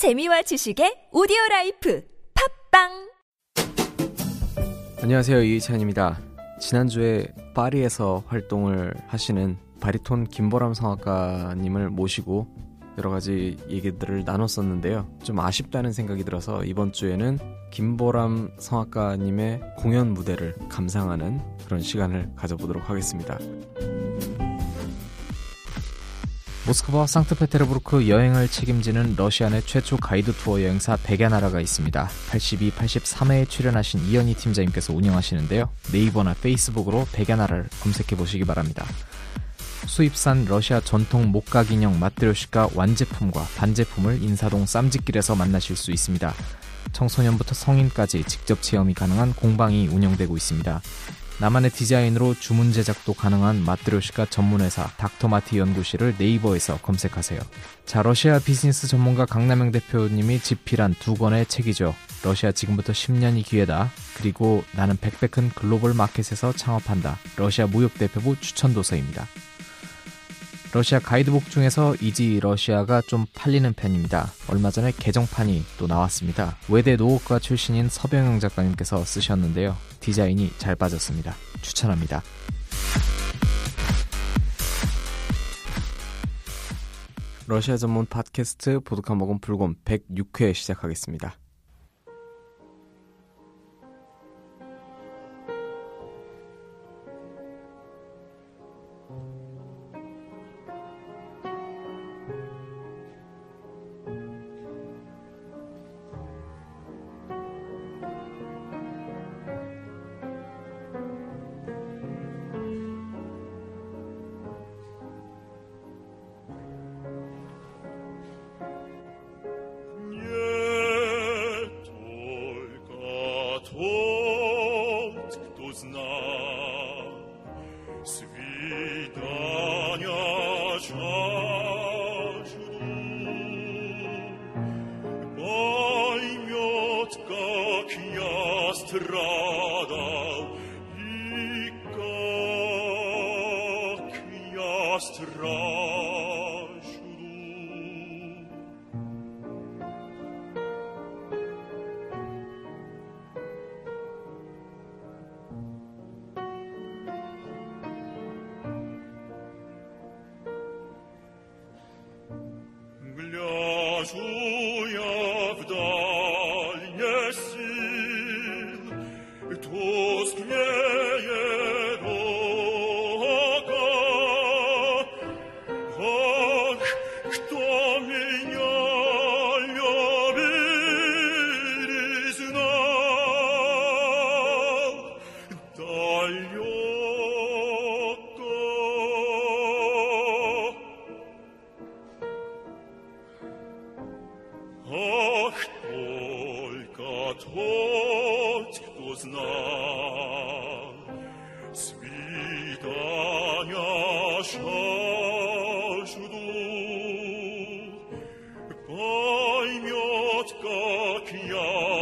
재미와 지식의 오디오 라이프 팟빵 안녕하세요 이희찬입니다. 지난주에 파리에서 활동을 하시는 바리톤 김보람 성악가님을 모시고 여러 가지 얘기들을 나눴었는데요. 좀 아쉽다는 생각이 들어서 이번 주에는 김보람 성악가님의 공연 무대를 감상하는 그런 시간을 가져보도록 하겠습니다. 모스크바 상트페테르부르크 여행을 책임지는 러시아 내 최초 가이드 투어 여행사 백야 나라가 있습니다. 82, 83회에 출연하신 이현희 팀장님께서 운영하시는데요. 네이버나 페이스북으로 백야 나라를 검색해 보시기 바랍니다. 수입산 러시아 전통 목각 인형 마트료시카 완제품과 반제품을 인사동 쌈짓길에서 만나실 수 있습니다. 청소년부터 성인까지 직접 체험이 가능한 공방이 운영되고 있습니다. 나만의 디자인으로 주문 제작도 가능한 마트료시카 전문회사 닥터마티 연구실을 네이버에서 검색하세요. 자, 러시아 비즈니스 전문가 강남영 대표님이 집필한 두 권의 책이죠. 러시아 지금부터 10년이 기회다. 그리고 나는 백배 큰 글로벌 마켓에서 창업한다. 러시아 무역대표부 추천도서입니다. 러시아 가이드북 중에서 이지 러시아가 좀 팔리는 편입니다. 얼마 전에 개정판이 또 나왔습니다. 외대 노어과 출신인 서병영 작가님께서 쓰셨는데요. 디자인이 잘 빠졌습니다. 추천합니다. 러시아 전문 팟캐스트 보드카 먹은 불곰 106회 시작하겠습니다.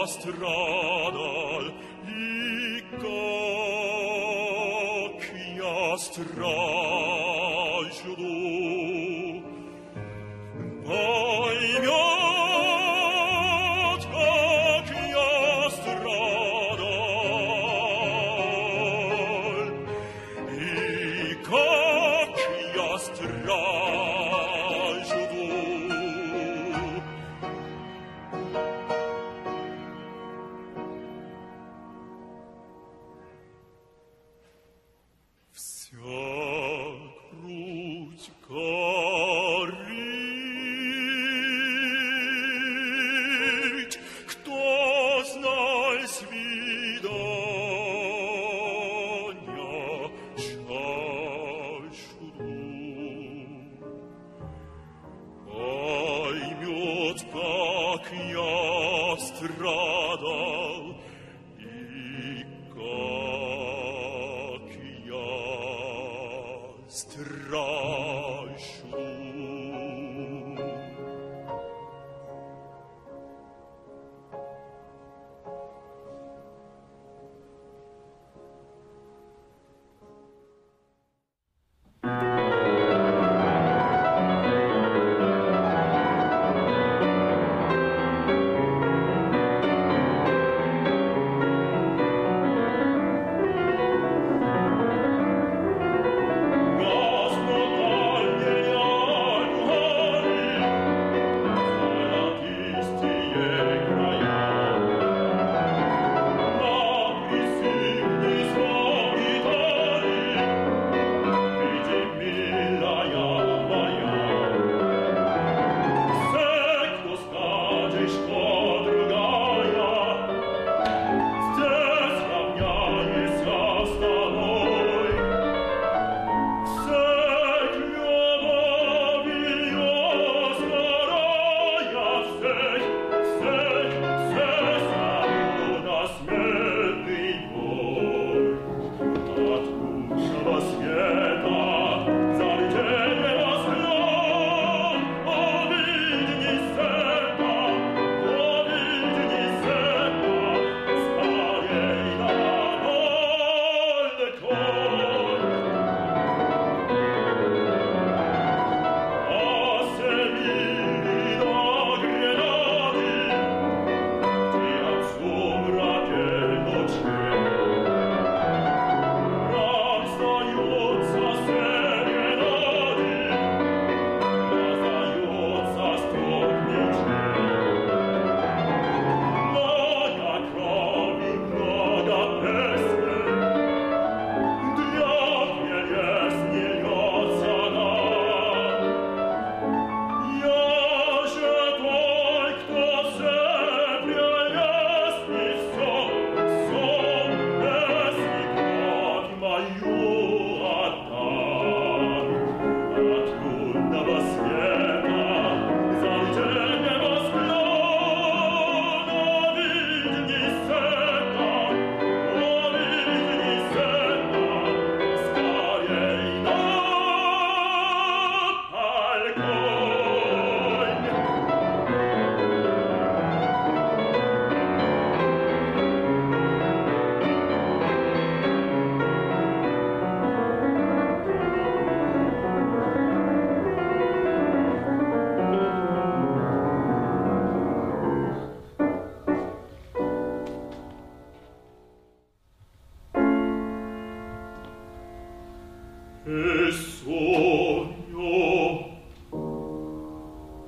strada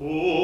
O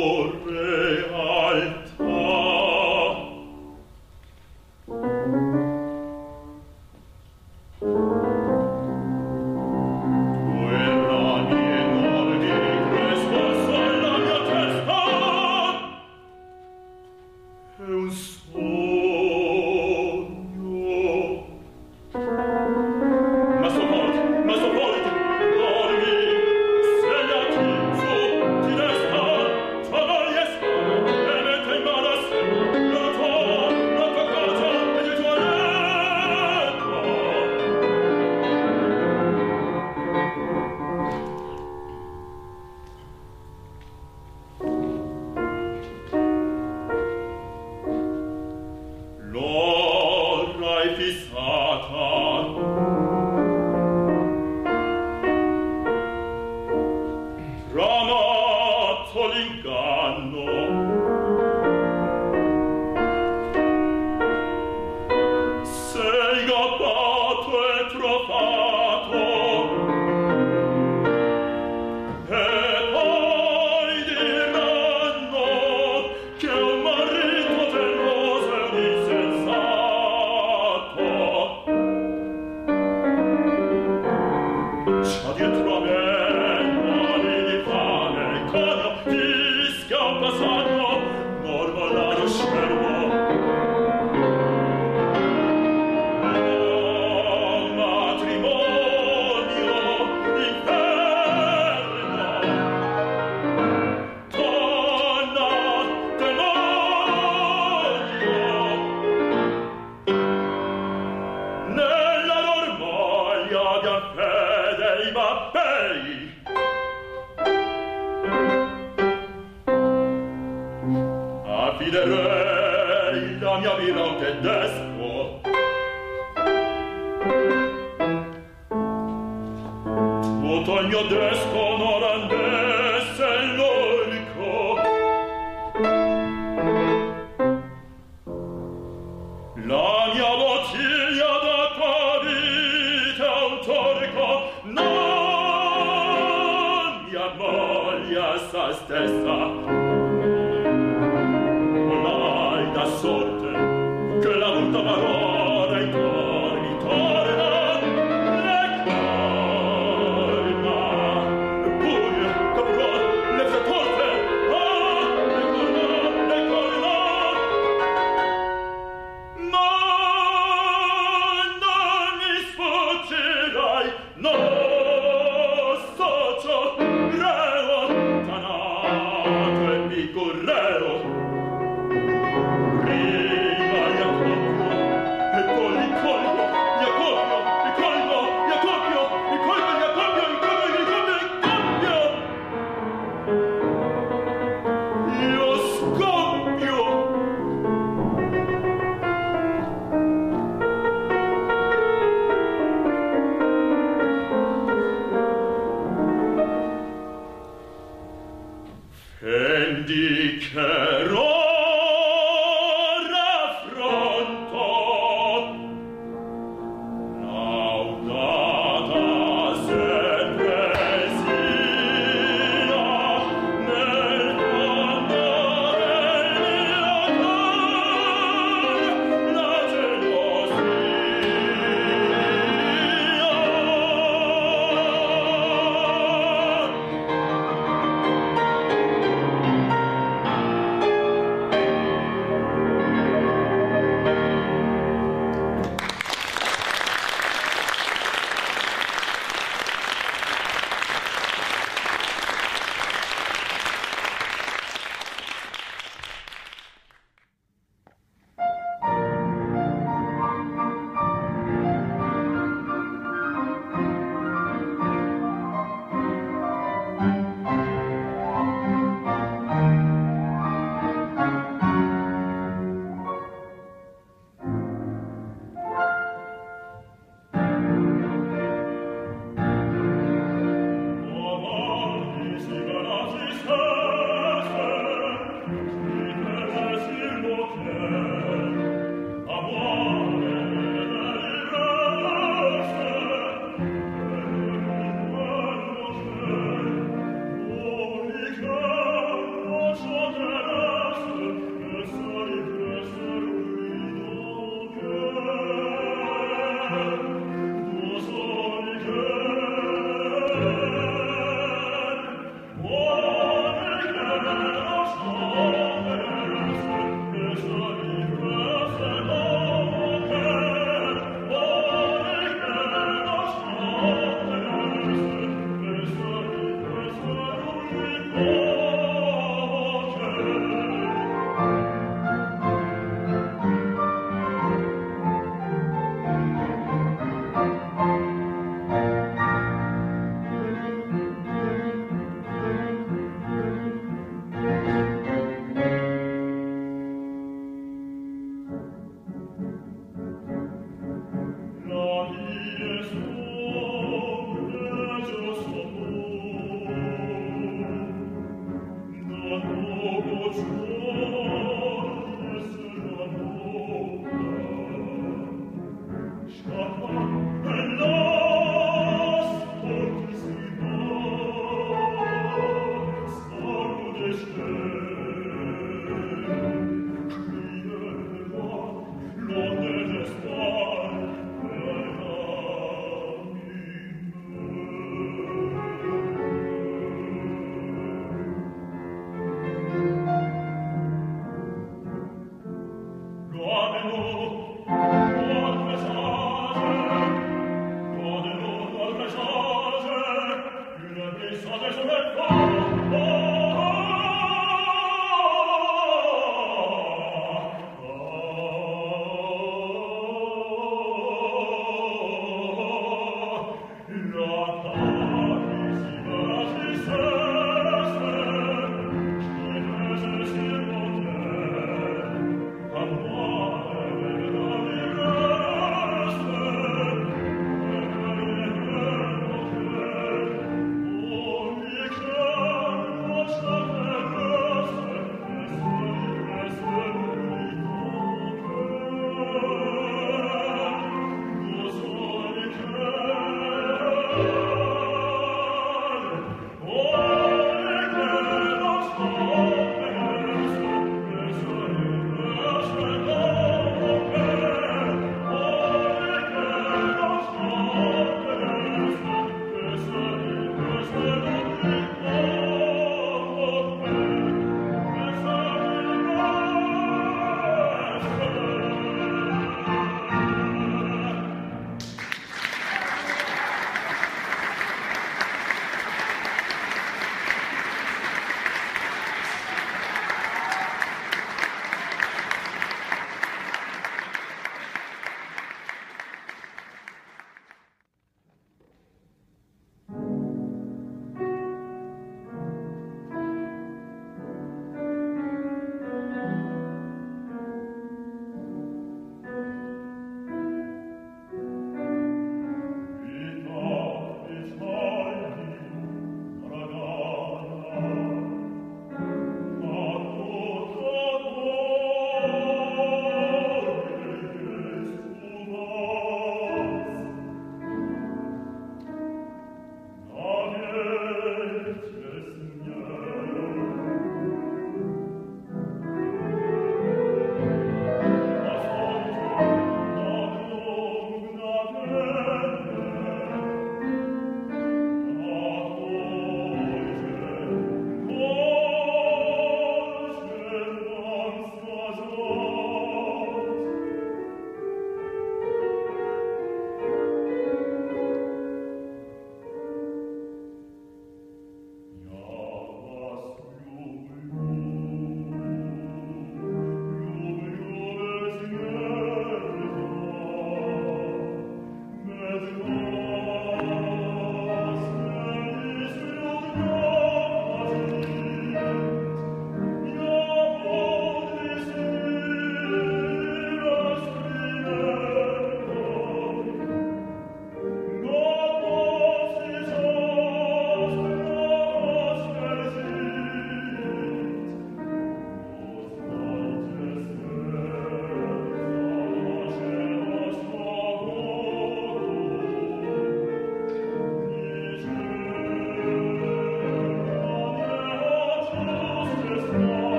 this. Oh. soul. care. Lord's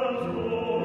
Hallelujah.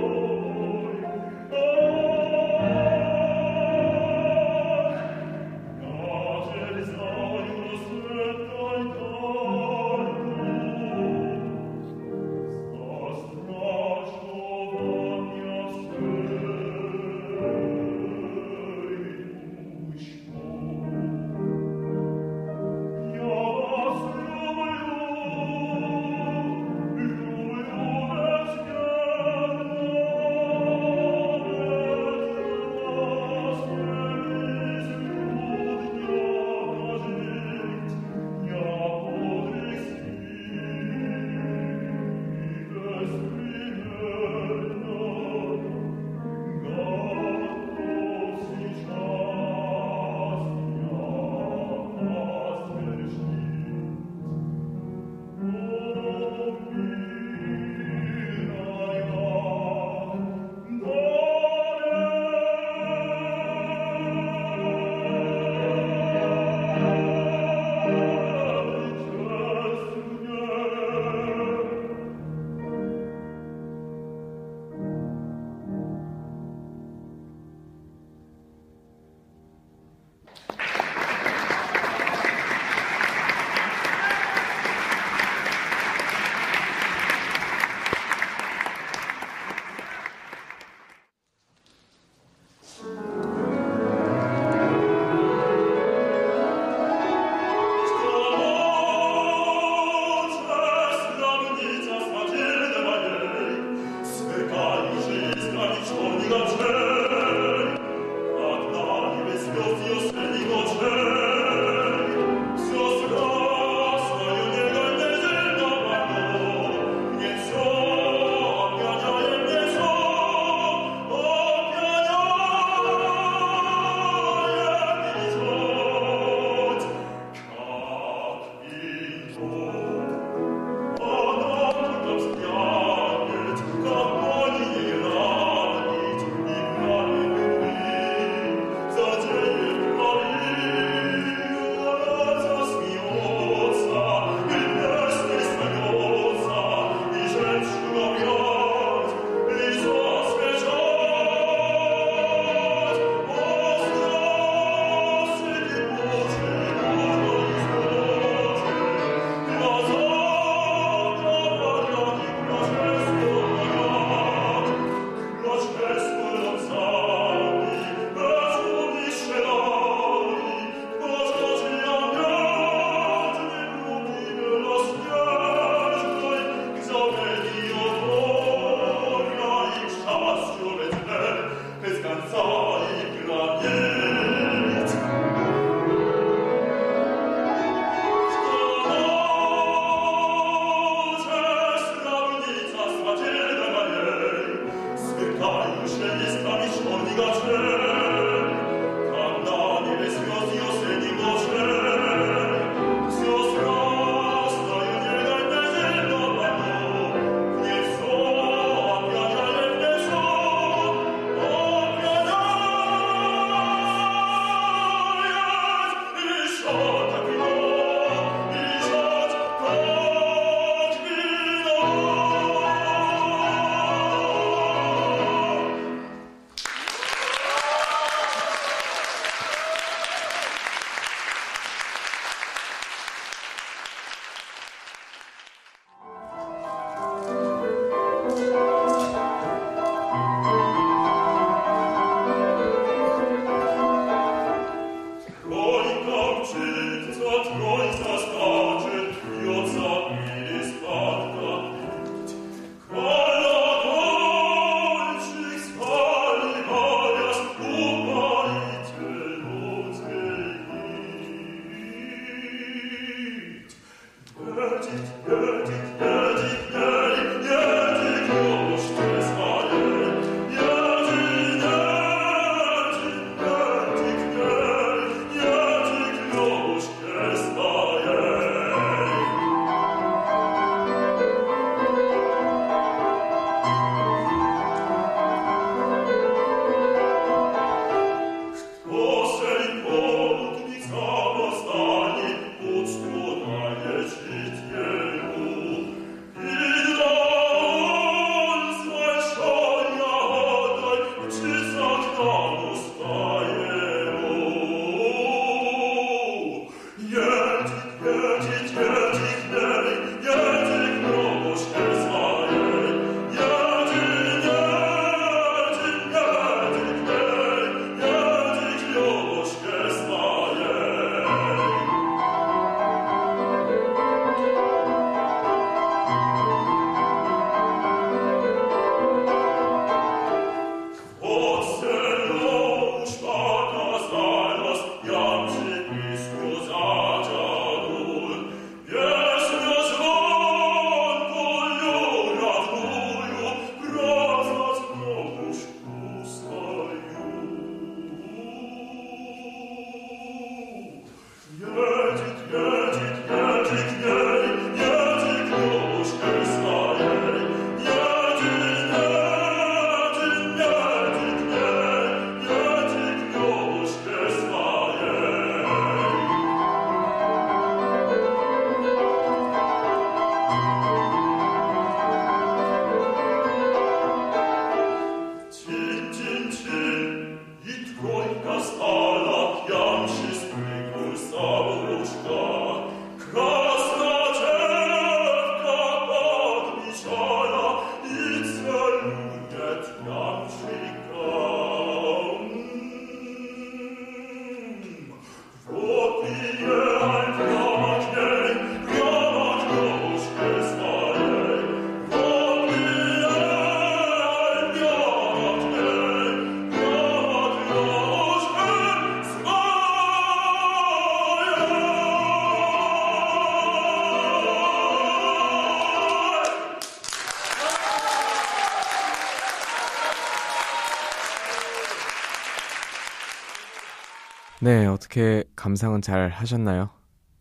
네, 어떻게 감상은 잘 하셨나요?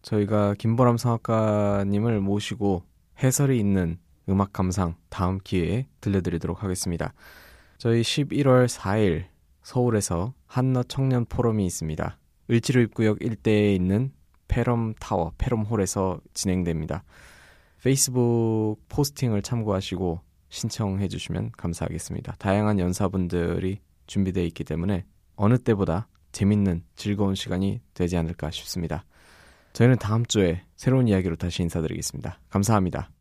저희가 김보람 성악가님을 모시고 해설이 있는 음악 감상 다음 기회에 들려드리도록 하겠습니다. 저희 11월 4일 서울에서 한너 청년 포럼이 있습니다. 을지로 입구역 일대에 있는 페럼 타워, 페럼 홀에서 진행됩니다. 페이스북 포스팅을 참고하시고 신청해 주시면 감사하겠습니다. 다양한 연사분들이 준비되어 있기 때문에 어느 때보다 재밌는 즐거운 시간이 되지 않을까 싶습니다. 저희는 다음 주에 새로운 이야기로 다시 인사드리겠습니다. 감사합니다.